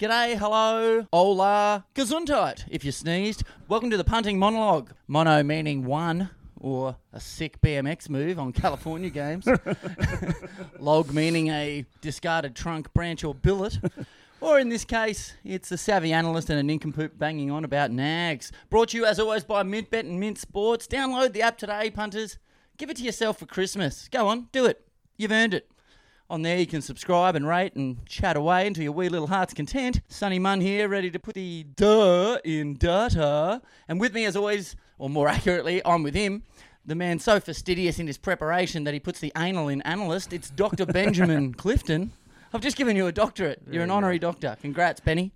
G'day, hello, hola, gesundheit if you sneezed. Welcome to the punting monologue. Mono meaning one or a sick BMX move on California games. Log meaning a discarded trunk, branch, or billet. Or in this case, it's a savvy analyst and a nincompoop banging on about nags. Brought to you as always by Mintbet and Mint Sports. Download the app today, punters. Give it to yourself for Christmas. Go on, do it. You've earned it. On there, you can subscribe and rate and chat away until your wee little heart's content. Sunny Munn here, ready to put the duh in data. And with me, as always, or more accurately, I'm with him. The man so fastidious in his preparation that he puts the anal in analyst. It's Dr. Benjamin Clifton. I've just given you a doctorate. You're an honorary doctor. Congrats, Benny.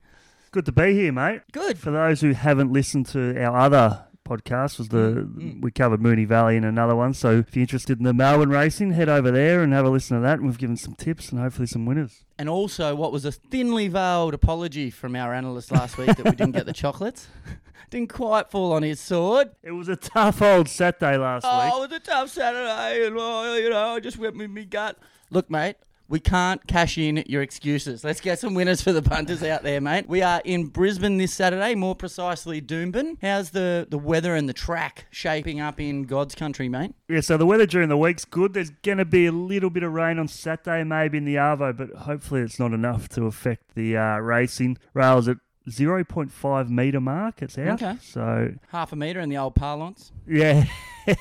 Good to be here, mate. Good. For those who haven't listened to our other podcast, was the Mm, we covered Moonee Valley in another one. So if you're interested in the Melbourne racing, head over there and have a listen to that. And we've given some tips and hopefully some winners. And also, what was a thinly veiled apology from our analyst last week that we didn't get the chocolates. didn't quite fall on his sword. It was a tough old Saturday last Oh, week. Oh, it was a tough Saturday, and oh, you know, I just went with me gut. Look, mate, we can't cash in your excuses. Let's get some winners for the punters out there, mate. We are in Brisbane this Saturday, more precisely Doomben. How's the, the weather and the track shaping up in God's country, mate? Yeah, so the weather during the week's good. There's going to be a little bit of rain on Saturday, maybe in the Arvo, but hopefully it's not enough to affect the uh, racing. Rails at 0.5 metre mark, it's out. Okay. So, Half a metre in the old parlance. yeah.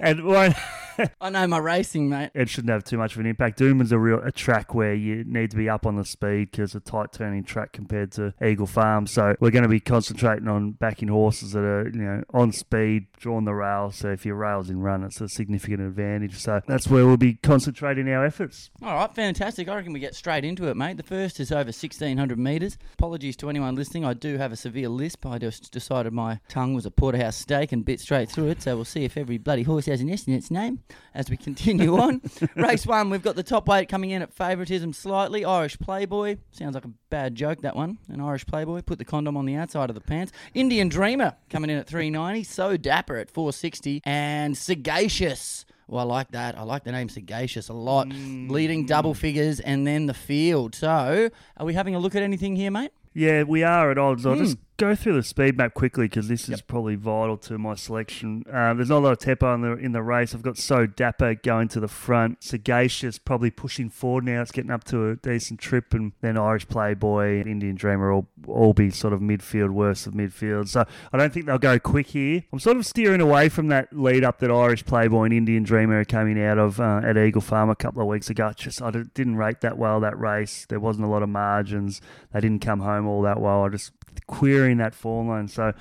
and one. I know my racing, mate. it shouldn't have too much of an impact. Doomben's a real a track where you need to be up on the speed because it's a tight turning track compared to Eagle Farm. So we're going to be concentrating on backing horses that are you know on speed, drawing the rail. So if your rails in run, it's a significant advantage. So that's where we'll be concentrating our efforts. All right, fantastic. I reckon we get straight into it, mate. The first is over 1,600 metres. Apologies to anyone listening. I do have a severe lisp. I just decided my tongue was a porterhouse steak and bit straight through it. So we'll see if every bloody horse has an S in its name as we continue on. Race one, we've got the top weight coming in at favouritism slightly. Irish Playboy. Sounds like a bad joke, that one. An Irish Playboy. Put the condom on the outside of the pants. Indian Dreamer coming in at 390. So Dapper at 460. And Sagacious. Well, I like that. I like the name Sagacious a lot. Leading double figures and then the field. So, are we having a look at anything here, mate? Yeah, we are at odds. Hmm. just go through the speed map quickly because this is probably vital to my selection. Um, there's not a lot of tempo in the in the race. I've got So Dapper going to the front, Sagacious probably pushing forward now. It's getting up to a decent trip, and then Irish Playboy, Indian Dreamer all all be sort of midfield, worst of midfield. So I don't think they'll go quick here. I'm sort of steering away from that lead up that Irish Playboy and Indian Dreamer are coming out of uh, at Eagle Farm a couple of weeks ago. Just I didn't- didn't rate that well that race. There wasn't a lot of margins. They didn't come home all that well. I just querying that form line. So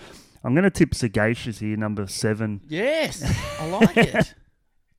I'm going to tip Sagacious here, number seven. Yes, I like it.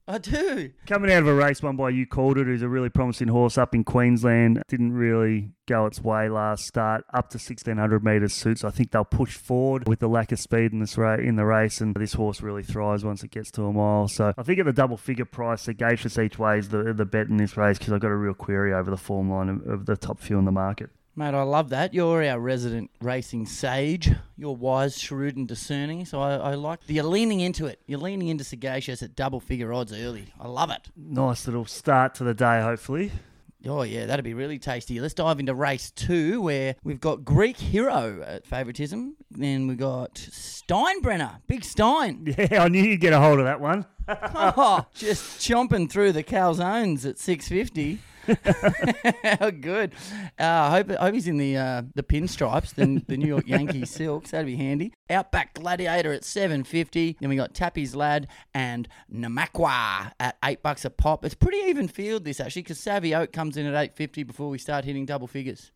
I do. Coming out of a race won by You Called It, who's a really promising horse up in Queensland. Didn't really go its way last start. Up to 1600 metres suits. I think they'll push forward with the lack of speed in this ra- in the race, and this horse really thrives once it gets to a mile. So I think at the double figure price, Sagacious each way is the the bet in this race because I've got a real query over the form line of, of the top few in the market. Mate, I love that. You're our resident racing sage. You're wise, shrewd, and discerning. So I, I like you're leaning into it. You're leaning into Sagacious at double figure odds early. I love it. Nice little start to the day, hopefully. Oh yeah, that'd be really tasty. Let's dive into race two, where we've got Greek Hero at favouritism. Then we've got Steinbrenner, Big Stein. Yeah, I knew you'd get a hold of that one. oh, just chomping through the calzones at six fifty. How good! Uh, I hope, hope he's in the uh, the pinstripes, the, the New York Yankees silks. That'd be handy. Outback Gladiator at seven fifty. Then we got Tappy's Lad and Namakwa at eight bucks a pop. It's pretty even field this actually, because Savvy Oak comes in at eight fifty before we start hitting double figures.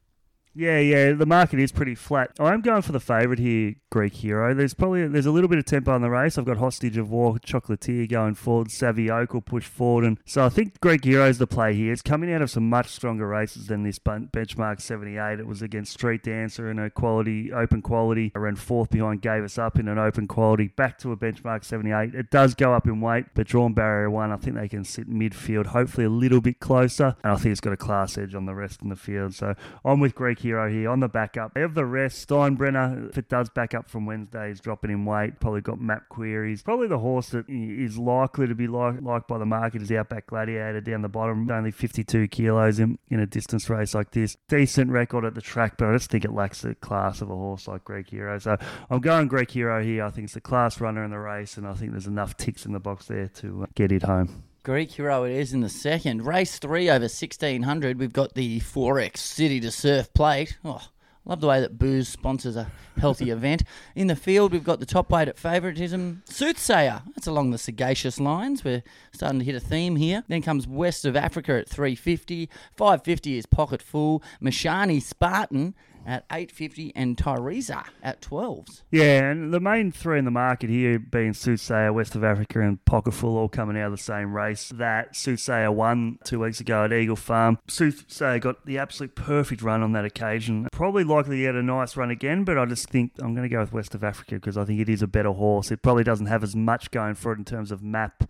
Yeah, yeah, the market is pretty flat. I'm going for the favourite here, Greek Hero. There's probably there's a little bit of tempo in the race. I've got Hostage of War, Chocolatier going forward, Savvy Oak will push forward, and so I think Greek Hero is the play here. It's coming out of some much stronger races than this benchmark 78. It was against Street Dancer in a quality open quality. I ran fourth behind, gave us up in an open quality, back to a benchmark 78. It does go up in weight, but drawn barrier one, I think they can sit midfield, hopefully a little bit closer, and I think it's got a class edge on the rest in the field. So I'm with Greek Hero here on the backup. They have the rest. Steinbrenner, if it does back up from Wednesday, is dropping in weight. Probably got map queries. Probably the horse that is likely to be like, liked by the market is Outback Gladiator down the bottom. Only 52 kilos in, in a distance race like this. Decent record at the track, but I just think it lacks the class of a horse like Greek Hero. So I'm going Greek Hero here. I think it's the class runner in the race, and I think there's enough ticks in the box there to uh, get it home. Greek Hero it is in the second. Race three over 1600. We've got the XXXX City to Surf plate. Oh, love the way that Booze sponsors a healthy event. In the field, we've got the top weight at favouritism. Soothsayer. That's along the sagacious lines. We're starting to hit a theme here. Then comes West of Africa at 350. 550 is Pocket Full. Mashani Spartan at 850 and Tyresa at 12s. Yeah, and the main three in the market here being Soothsayer, West of Africa, and Pocketful all coming out of the same race. That Soothsayer won two weeks ago at Eagle Farm. Soothsayer got the absolute perfect run on that occasion. Probably likely to get a nice run again, but I just think I'm going to go with West of Africa because I think it is a better horse. It probably doesn't have as much going for it in terms of map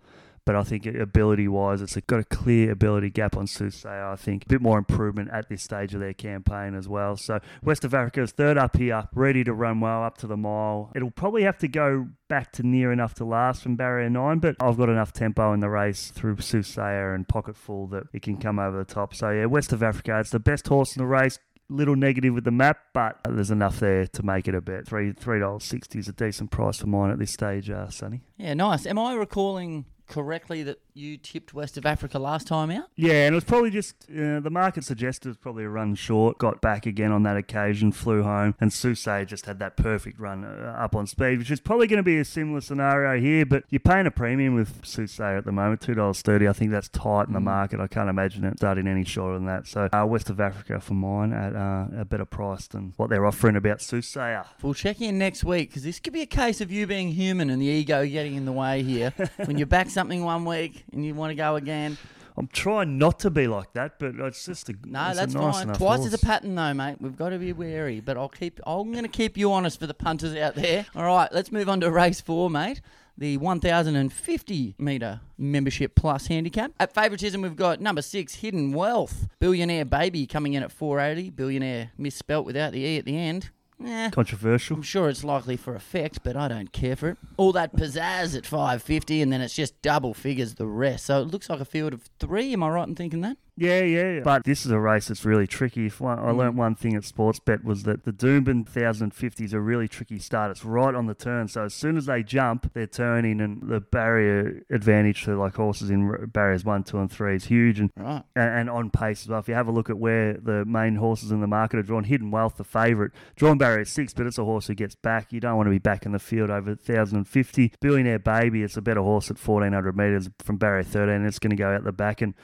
but I think ability wise, it's got a clear ability gap on Soothsayer. I think a bit more improvement at this stage of their campaign as well. So West of Africa is third up here, ready to run well up to the mile. It'll probably have to go back to near enough to last from barrier nine, but I've got enough tempo in the race through Soothsayer and Pocket Full that it can come over the top. So yeah, West of Africa, it's the best horse in the race little negative with the map, but there's enough there to make it a bet. Three three dollars sixty is a decent price for mine at this stage, uh, Sunny. Yeah, nice. Am I recalling correctly that you tipped West of Africa last time out? Yeah, and it was probably just uh, the market suggested it was probably a run short. Got back again on that occasion, flew home, and Susay just had that perfect run uh, up on speed, which is probably going to be a similar scenario here. But you're paying a premium with Susay at the moment, two dollars thirty. I think that's tight in the mm. market. I can't imagine it starting any shorter than that. So uh, West of Africa for mine at uh, a better price than what they're offering about Susay. We'll check in next week because this could be a case of you being human and the ego getting in the way here. when you back something one week and you want to go again. I'm trying not to be like that, but it's just a no. That's a nice fine. Twice horse. is a pattern, though, mate. We've got to be wary. But I'll keep. I'm going to keep you honest for the punters out there. All right, let's move on to race four, mate. The 1,050 metre membership plus handicap. At favouritism, we've got number six, Hidden Wealth. Billionaire Baby coming in at 480. Billionaire misspelt without the E at the end. Eh, Controversial. I'm sure it's likely for effect, but I don't care for it. All that pizzazz at 550, and then it's just double figures the rest. So it looks like a field of three. Am I right in thinking that? Yeah, yeah, yeah. But this is a race that's really tricky. If one, I learned mm. one thing at Sportsbet was that the Doomben 1050 is a really tricky start. It's right on the turn, so as soon as they jump, they're turning, and the barrier advantage for like horses in barriers one, two, and three is huge, and right. and, and on pace as well. If you have a look at where the main horses in the market are drawn, Hidden Wealth, the favourite, drawn barrier six, but it's a horse who gets back. You don't want to be back in the field over 1050. Billionaire Baby, it's a better horse at 1400 metres from barrier 13. It's going to go out the back and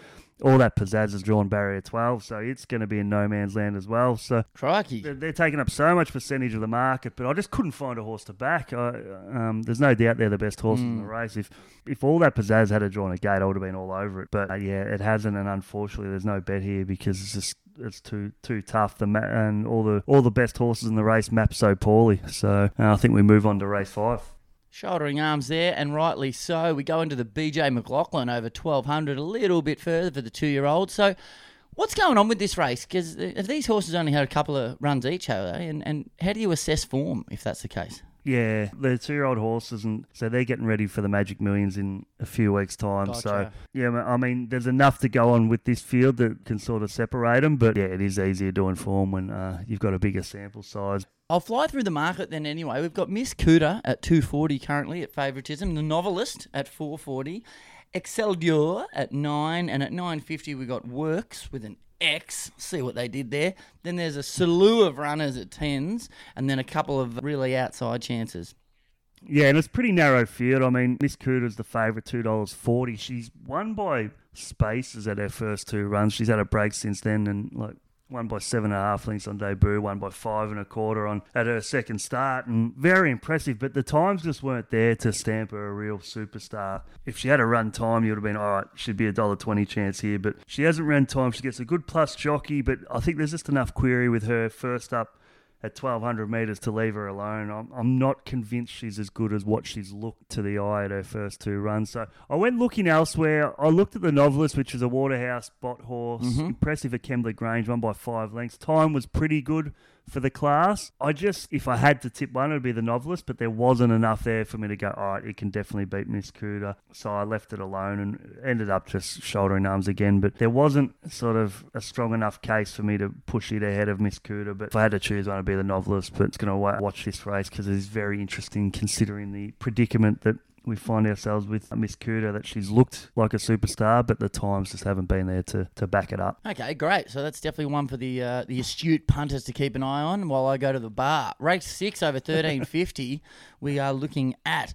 all that pizzazz is drawn barrier 12, so it's going to be in no man's land as well. So Crikey. They're, they're taking up so much percentage of the market, but I just couldn't find a horse to back. I, um, there's no doubt they're the best horses mm. in the hmm. race. If if all that pizzazz had drawn a gate, I would have been all over it. But uh, yeah, it hasn't, and unfortunately, there's no bet here because it's just it's too too tough. The ma- and all the all the best horses in the race map so poorly. So uh, I think we move on to race five. Shouldering arms there, and rightly so. We go into the BJ McLaughlin over 1200, a little bit further for the two year old. So, what's going on with this race? Because uh, if these horses only had a couple of runs each, have they? And, and how do you assess form if that's the case? Yeah, they're two-year-old horses, and so they're getting ready for the Magic Millions in a few weeks' time. Gotcha. So yeah, I mean, there's enough to go on with this field that can sort of separate them. But yeah, it is easier doing form when uh, you've got a bigger sample size. I'll fly through the market then anyway. We've got Miss Cooter at 240 currently at favouritism, the novelist at 440, Excelsior at 9, and at 950 we've got Works with an X. See what they did there. Then there's a slew of runners at 10s, and then a couple of really outside chances. Yeah, and it's pretty narrow field. I mean, Miss Cooter's the favourite, two dollars forty. She's won by spaces at her first two runs. She's had a break since then, and like one by seven and a half lengths on debut, one by five and a quarter on at her second start, and very impressive. But the times just weren't there to stamp her a real superstar. If she had a run time, you would have been all right. She'd be a dollar twenty chance here, but she hasn't run time. She gets a good plus jockey, but I think there's just enough query with her first up at 1200 metres to leave her alone. I'm, I'm not convinced she's as good as what she's looked to the eye at her first two runs. So I went looking elsewhere. I looked at the Novelist, which is a Waterhouse Bott horse. Mm-hmm. Impressive at Kembla Grange, won by five lengths. Time was pretty good for the class. I just, if I had to tip one, it would be the novelist, but there wasn't enough there for me to go, all right, it can definitely beat Miss Cuda. So I left it alone and ended up just shouldering arms again. But there wasn't sort of a strong enough case for me to push it ahead of Miss Cuda. But if I had to choose one, it'd be the novelist. But it's going to watch this race because it is very interesting considering the predicament that we find ourselves with Miss Cuda that she's looked like a superstar, but the times just haven't been there to, to back it up. Okay, great. So that's definitely one for the uh, the astute punters to keep an eye on while I go to the bar. Race six over thirteen fifty. we are looking at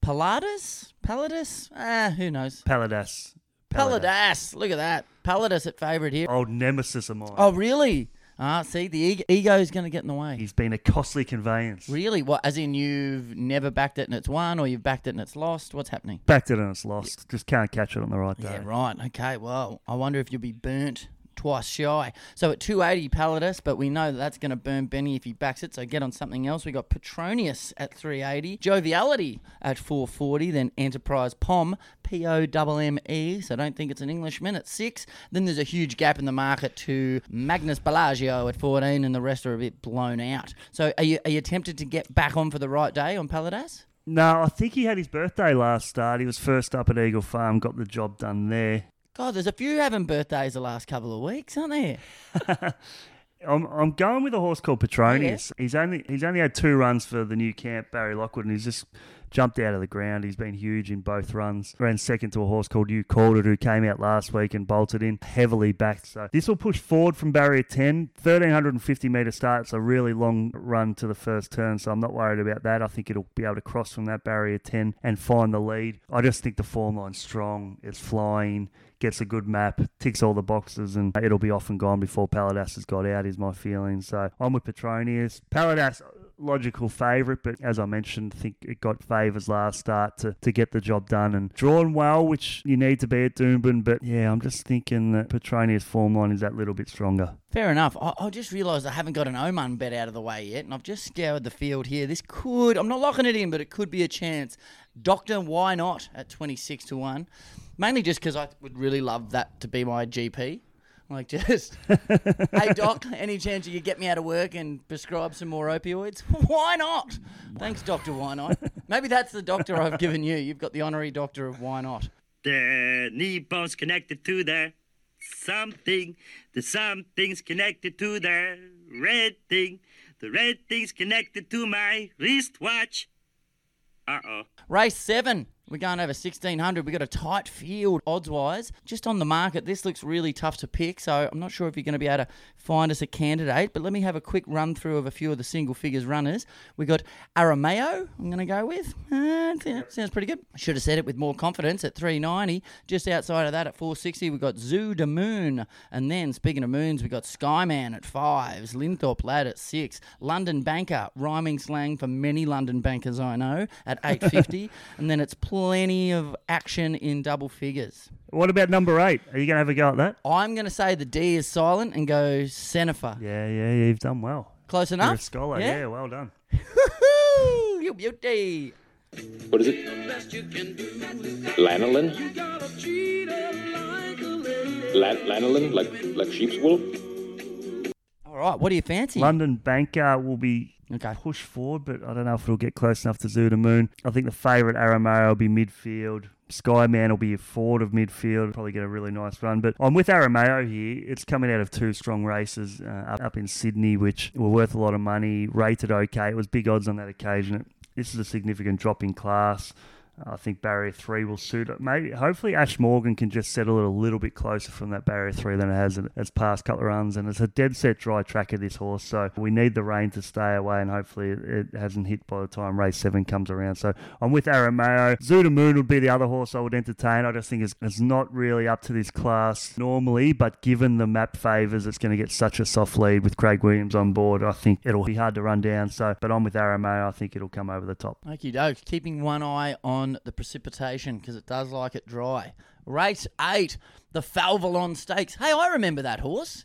Pallades, Pallades. Ah, who knows? Paladas. Pallades. Look at that. Pallades at favourite here. Old nemesis of mine. Oh, really? Ah, see, the ego, ego is going to get in the way. He's been a costly conveyance. Really? What? As in, you've never backed it and it's won, or you've backed it and it's lost? What's happening? Backed it and it's lost. Just can't catch it on the right day. Yeah, right. Okay. Well, I wonder if you'll be burnt twice shy. So at 280 Pallades, but we know that that's going to burn Benny if he backs it. So get on something else. We got Petronius at 380, Joviality at 440, then Enterprise Pom, P O M M E. So don't think it's an Englishman at six. Then there's a huge gap in the market to Magnus Bellagio at 14, and the rest are a bit blown out. So are you are you tempted to get back on for the right day on Pallades? No, I think he had his birthday last start. He was first up at Eagle Farm, got the job done there. God, there's a few having birthdays the last couple of weeks, aren't there? I'm, I'm going with a horse called Petronius. He's only he's only had two runs for the new camp, Barry Lockwood, and he's just jumped out of the ground. He's been huge in both runs. Ran second to a horse called You Called It, who came out last week and bolted in, heavily backed. So this will push forward from barrier 10. 1350 metre start. It's a really long run to the first turn, so I'm not worried about that. I think it'll be able to cross from that barrier 10 and find the lead. I just think the form line's strong. It's flying gets a good map, ticks all the boxes, and it'll be off and gone before Paladas has got out, is my feeling. So I'm with Petronius. Paladas, logical favourite, but as I mentioned, I think it got favours last start to, to get the job done and drawn well, which you need to be at Doomben. But yeah, I'm just thinking that Petronius form line is that little bit stronger. Fair enough. I, I just realised I haven't got an omen bet out of the way yet, and I've just scoured the field here. This could, I'm not locking it in, but it could be a chance. Doctor, why not at 26 to 1? Mainly just because I would really love that to be my GP. Like, just, hey, doc, any chance you could get me out of work and prescribe some more opioids? Why not? Thanks, Doctor, why not? Maybe that's the doctor I've given you. You've got the honorary doctor of why not. The knee bone's connected to the something. The something's connected to the red thing. The red thing's connected to my wristwatch. Uh oh. Race seven. We're going over 1600. We've got a tight field odds wise. Just on the market, this looks really tough to pick. So I'm not sure if you're going to be able to find us a candidate. But let me have a quick run through of a few of the single figures runners. We got Arameo, I'm going to go with. Uh, sounds pretty good. Should have said it with more confidence at 390. Just outside of that at 460, we've got Zoo de Moon. And then, speaking of moons, we've got Skyman at fives, Linthorpe Lad at six, London Banker, rhyming slang for many London bankers I know, at 850. and then it's plenty of action in double figures. What about number eight? Are you going to have a go at that? I'm going to say the D is silent and go Cenifer. Yeah, yeah, yeah you've done well. Close You're enough? a scholar. Yeah? Yeah, well done. Woo-hoo! You beauty. What is it? Lanolin? Lan- lanolin, like like sheep's wool? All right, what do you fancy? London Banker will be Okay. Push forward, but I don't know if it'll get close enough to Zuda Moon. I think the favourite Arameo will be midfield. Skyman will be a forward of midfield, probably get a really nice run. But I'm with Arameo here. It's coming out of two strong races uh, up in Sydney, which were worth a lot of money, rated okay. It was big odds on that occasion. This is a significant drop in class. I think barrier three will suit it. Maybe, hopefully, Ash Morgan can just settle it a little bit closer from that barrier three than it has in its past couple of runs. And it's a dead set dry track of this horse, so we need the rain to stay away, and hopefully, it, hasn't hit by the time race seven comes around. So I'm with Arameo. Zuda Moon would be the other horse I would entertain. I just think it's, it's not really up to this class normally, but given the map favours, it's going to get such a soft lead with Craig Williams on board. I think it'll be hard to run down. So, but I'm with Arameo. I think it'll come over the top. Okie dokes. Keeping one eye on the precipitation because it does like it dry. Race eight, the Falvelon Stakes. Hey, I remember that horse.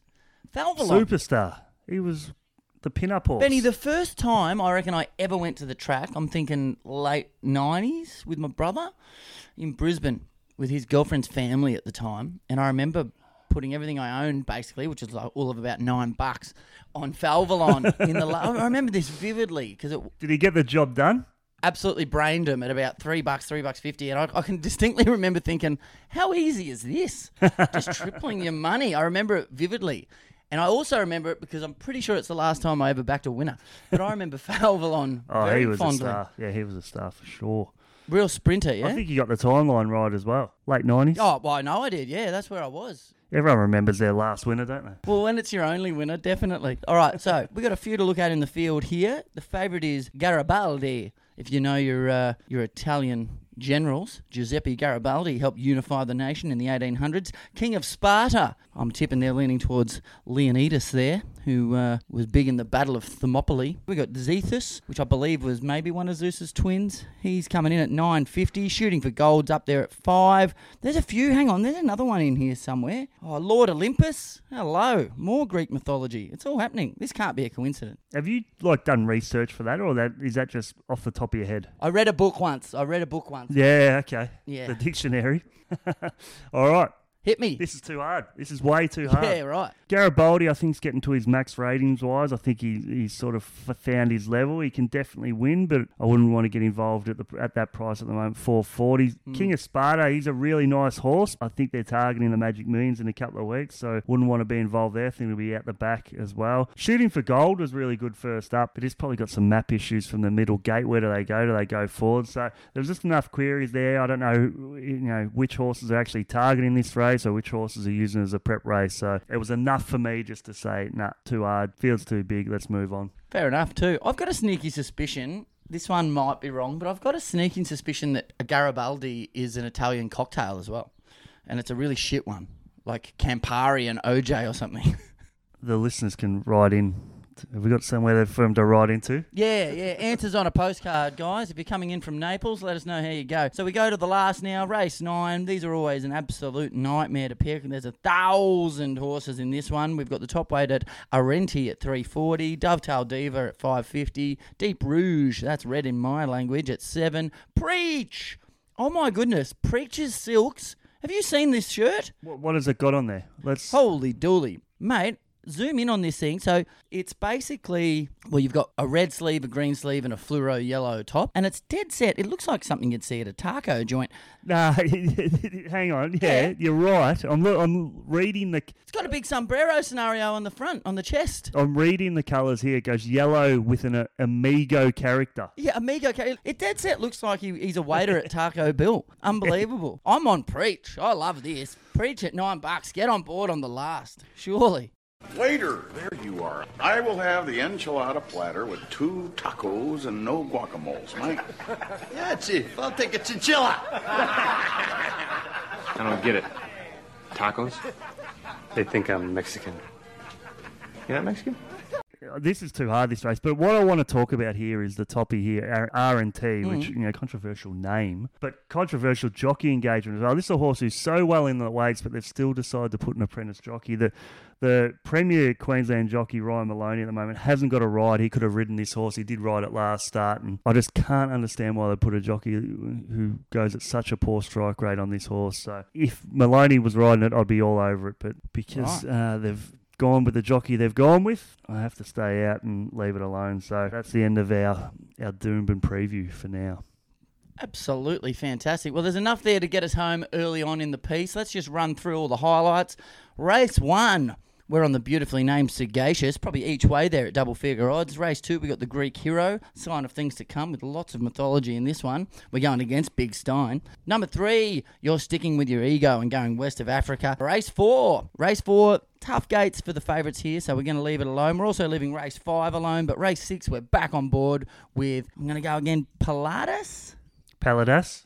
Falvelon. Superstar. He was The pin-up horse. Benny, the first time I reckon I ever went to the track, I'm thinking late 90s with my brother in Brisbane with his girlfriend's family at the time. And I remember putting everything I owned, basically, which was like all of about nine bucks, on Falvelon in the. La- I remember this vividly because it Did he get the job done? Absolutely brained him at about three bucks, three bucks fifty, and I, I can distinctly remember thinking, "How easy is this? Just tripling your money." I remember it vividly, and I also remember it because I'm pretty sure it's the last time I ever backed a winner. But I remember Falvelon Oh, very he was fondly. a star. Yeah, he was a star for sure. Real sprinter, yeah. I think he got the timeline right as well. Late nineties. oh, well, I know I did. Yeah, that's where I was. Everyone remembers their last winner, don't they? Well, when it's your only winner, definitely. All right, so we got a few to look at in the field here. The favourite is Garibaldi. If you know your uh, your Italian generals, Giuseppe Garibaldi helped unify the nation in the 1800s. King of Sparta. I'm tipping they're leaning towards Leonidas there, who uh, was big in the Battle of Thermopylae. We got Zethus, which I believe was maybe one of Zeus's twins. He's coming in at 950, shooting for golds up there at five. There's a few. Hang on, there's another one in here somewhere. Oh, Lord Olympus. Hello, more Greek mythology. It's all happening. This can't be a coincidence. Have you like done research for that, or that is that just off the top of your head? I read a book once. I read a book once. Yeah, okay. Yeah. The dictionary. All right. Hit me. This is too hard. This is way too hard. yeah, right. Garibaldi, I think, is getting to his max ratings wise. I think he he's sort of found his level. He can definitely win, but I wouldn't want to get involved at the at that price at the moment. Four forty. Hmm. King of Sparta, he's a really nice horse. I think they're targeting the Magic Millions in a couple of weeks, so wouldn't want to be involved there. I think he'll be out the back as well. Shooting for gold was really good first up, but he's probably got some map issues from the middle gate. Where do they go? Do they go forward? So there's just enough queries there. I don't know, you know, which horses are actually targeting this race or which horses are using as a prep race. So it was enough for me just to say, nah, too hard. Field's too big. Let's move on. Fair enough, too. I've got a sneaky suspicion. This one might be wrong, but I've got a sneaking suspicion that a Garibaldi is an Italian cocktail as well. And it's a really shit one, like Campari and OJ or something. The listeners can write in. Have we got somewhere for them to ride into? yeah, yeah. Answers on a postcard, guys. If you're coming in from Naples, let us know how you go. So we go to the last now, race nine. These are always an absolute nightmare to pick. There's a thousand horses in this one. We've got the top weight at Arenti at 340, Dovetail Diva at 550, Deep Rouge, that's red in my language, at 7. Preach! Oh my goodness, Preach's Silks. Have you seen this shirt? What, what has it got on there? Let's. Holy dooly. Mate, zoom in on this thing. So it's basically, well, you've got a red sleeve, a green sleeve, and a fluoro yellow top. And it's dead set. It looks like something you'd see at a taco joint. Nah, hang on. Yeah, Yeah. you're right. I'm lo- I'm reading the It's got a big sombrero scenario on the front, on the chest. I'm reading the colours here. It goes yellow with an uh, amigo character. Yeah, amigo. ca- It dead set looks like he, he's a waiter at Taco Bill. Unbelievable. I'm on Preach. I love this. Preach at nine bucks. Get on board on the last. Surely. Waiter, there you are. I will have the enchilada platter with two tacos and no guacamoles, Mike. Yeah, Chief. I'll take a chinchilla. I don't get it. Tacos? They think I'm Mexican. You're not Mexican? This is too hard, this race. But what I want to talk about here is the toppy here, R and T, which you know, controversial name, but controversial jockey engagement as well. This is a horse who's so well in the weights, but they've still decided to put an apprentice jockey. The the Premier Queensland jockey Ryan Maloney at the moment hasn't got a ride. He could have ridden this horse. He did ride it last start, and I just can't understand why they put a jockey who goes at such a poor strike rate on this horse. So if Maloney was riding it, I'd be all over it. But because uh, they've gone with the jockey they've gone with, I have to stay out and leave it alone. So that's the end of our our Doomben preview for now. Absolutely fantastic. Well, there's enough there to get us home early on in the piece. Let's just run through all the highlights. Race one, we're on the beautifully named Sagacious, probably each way there at double figure odds. Race two, we got the Greek hero, sign of things to come with lots of mythology in this one. We're going against Big Stein. Number three, you're sticking with your ego and going west of Africa. Race four, race four, tough gates for the favourites here, so we're going to leave it alone. We're also leaving race five alone, but race six, we're back on board with, I'm going to go again, Pilatus? Paladas.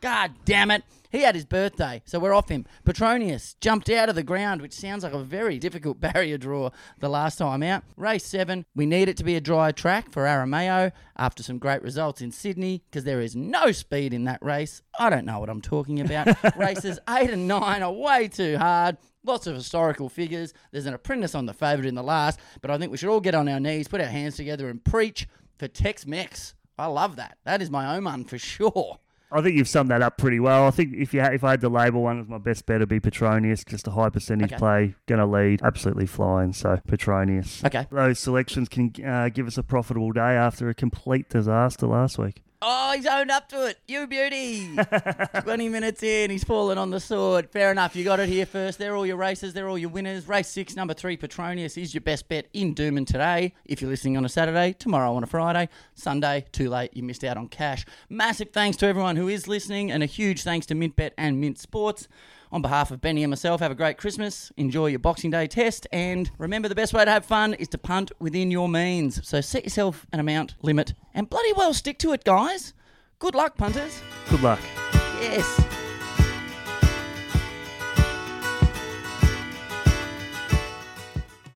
God damn it. He had his birthday, so we're off him. Petronius jumped out of the ground, which sounds like a very difficult barrier draw the last time out. Race 7, we need it to be a dry track for Arameo after some great results in Sydney because there is no speed in that race. I don't know what I'm talking about. Races 8 and 9 are way too hard. Lots of historical figures. There's an apprentice on the favourite in the last, but I think we should all get on our knees, put our hands together, and preach for Tex Mex. I love that. That is my omen for sure. I think you've summed that up pretty well. I think if you ha- if I had to label one as my best bet, it'd be Petronius. Just a high percentage Okay. play, going to lead, absolutely flying. So Petronius. Okay. Those selections can uh, give us a profitable day after a complete disaster last week. Oh, he's owned up to it. You beauty. 20 minutes in, he's fallen on the sword. Fair enough. You got it here first. They're all your races. They're all your winners. Race six, number three, Petronius is your best bet in Doomben today. If you're listening on a Saturday, tomorrow on a Friday, Sunday, too late. You missed out on cash. Massive thanks to everyone who is listening, and a huge thanks to MintBet and Mint Sports. On behalf of Benny and myself, have a great Christmas. Enjoy your Boxing Day test. And remember, the best way to have fun is to punt within your means. So set yourself an amount limit and bloody well stick to it, guys. Good luck, punters. Good luck. Yes.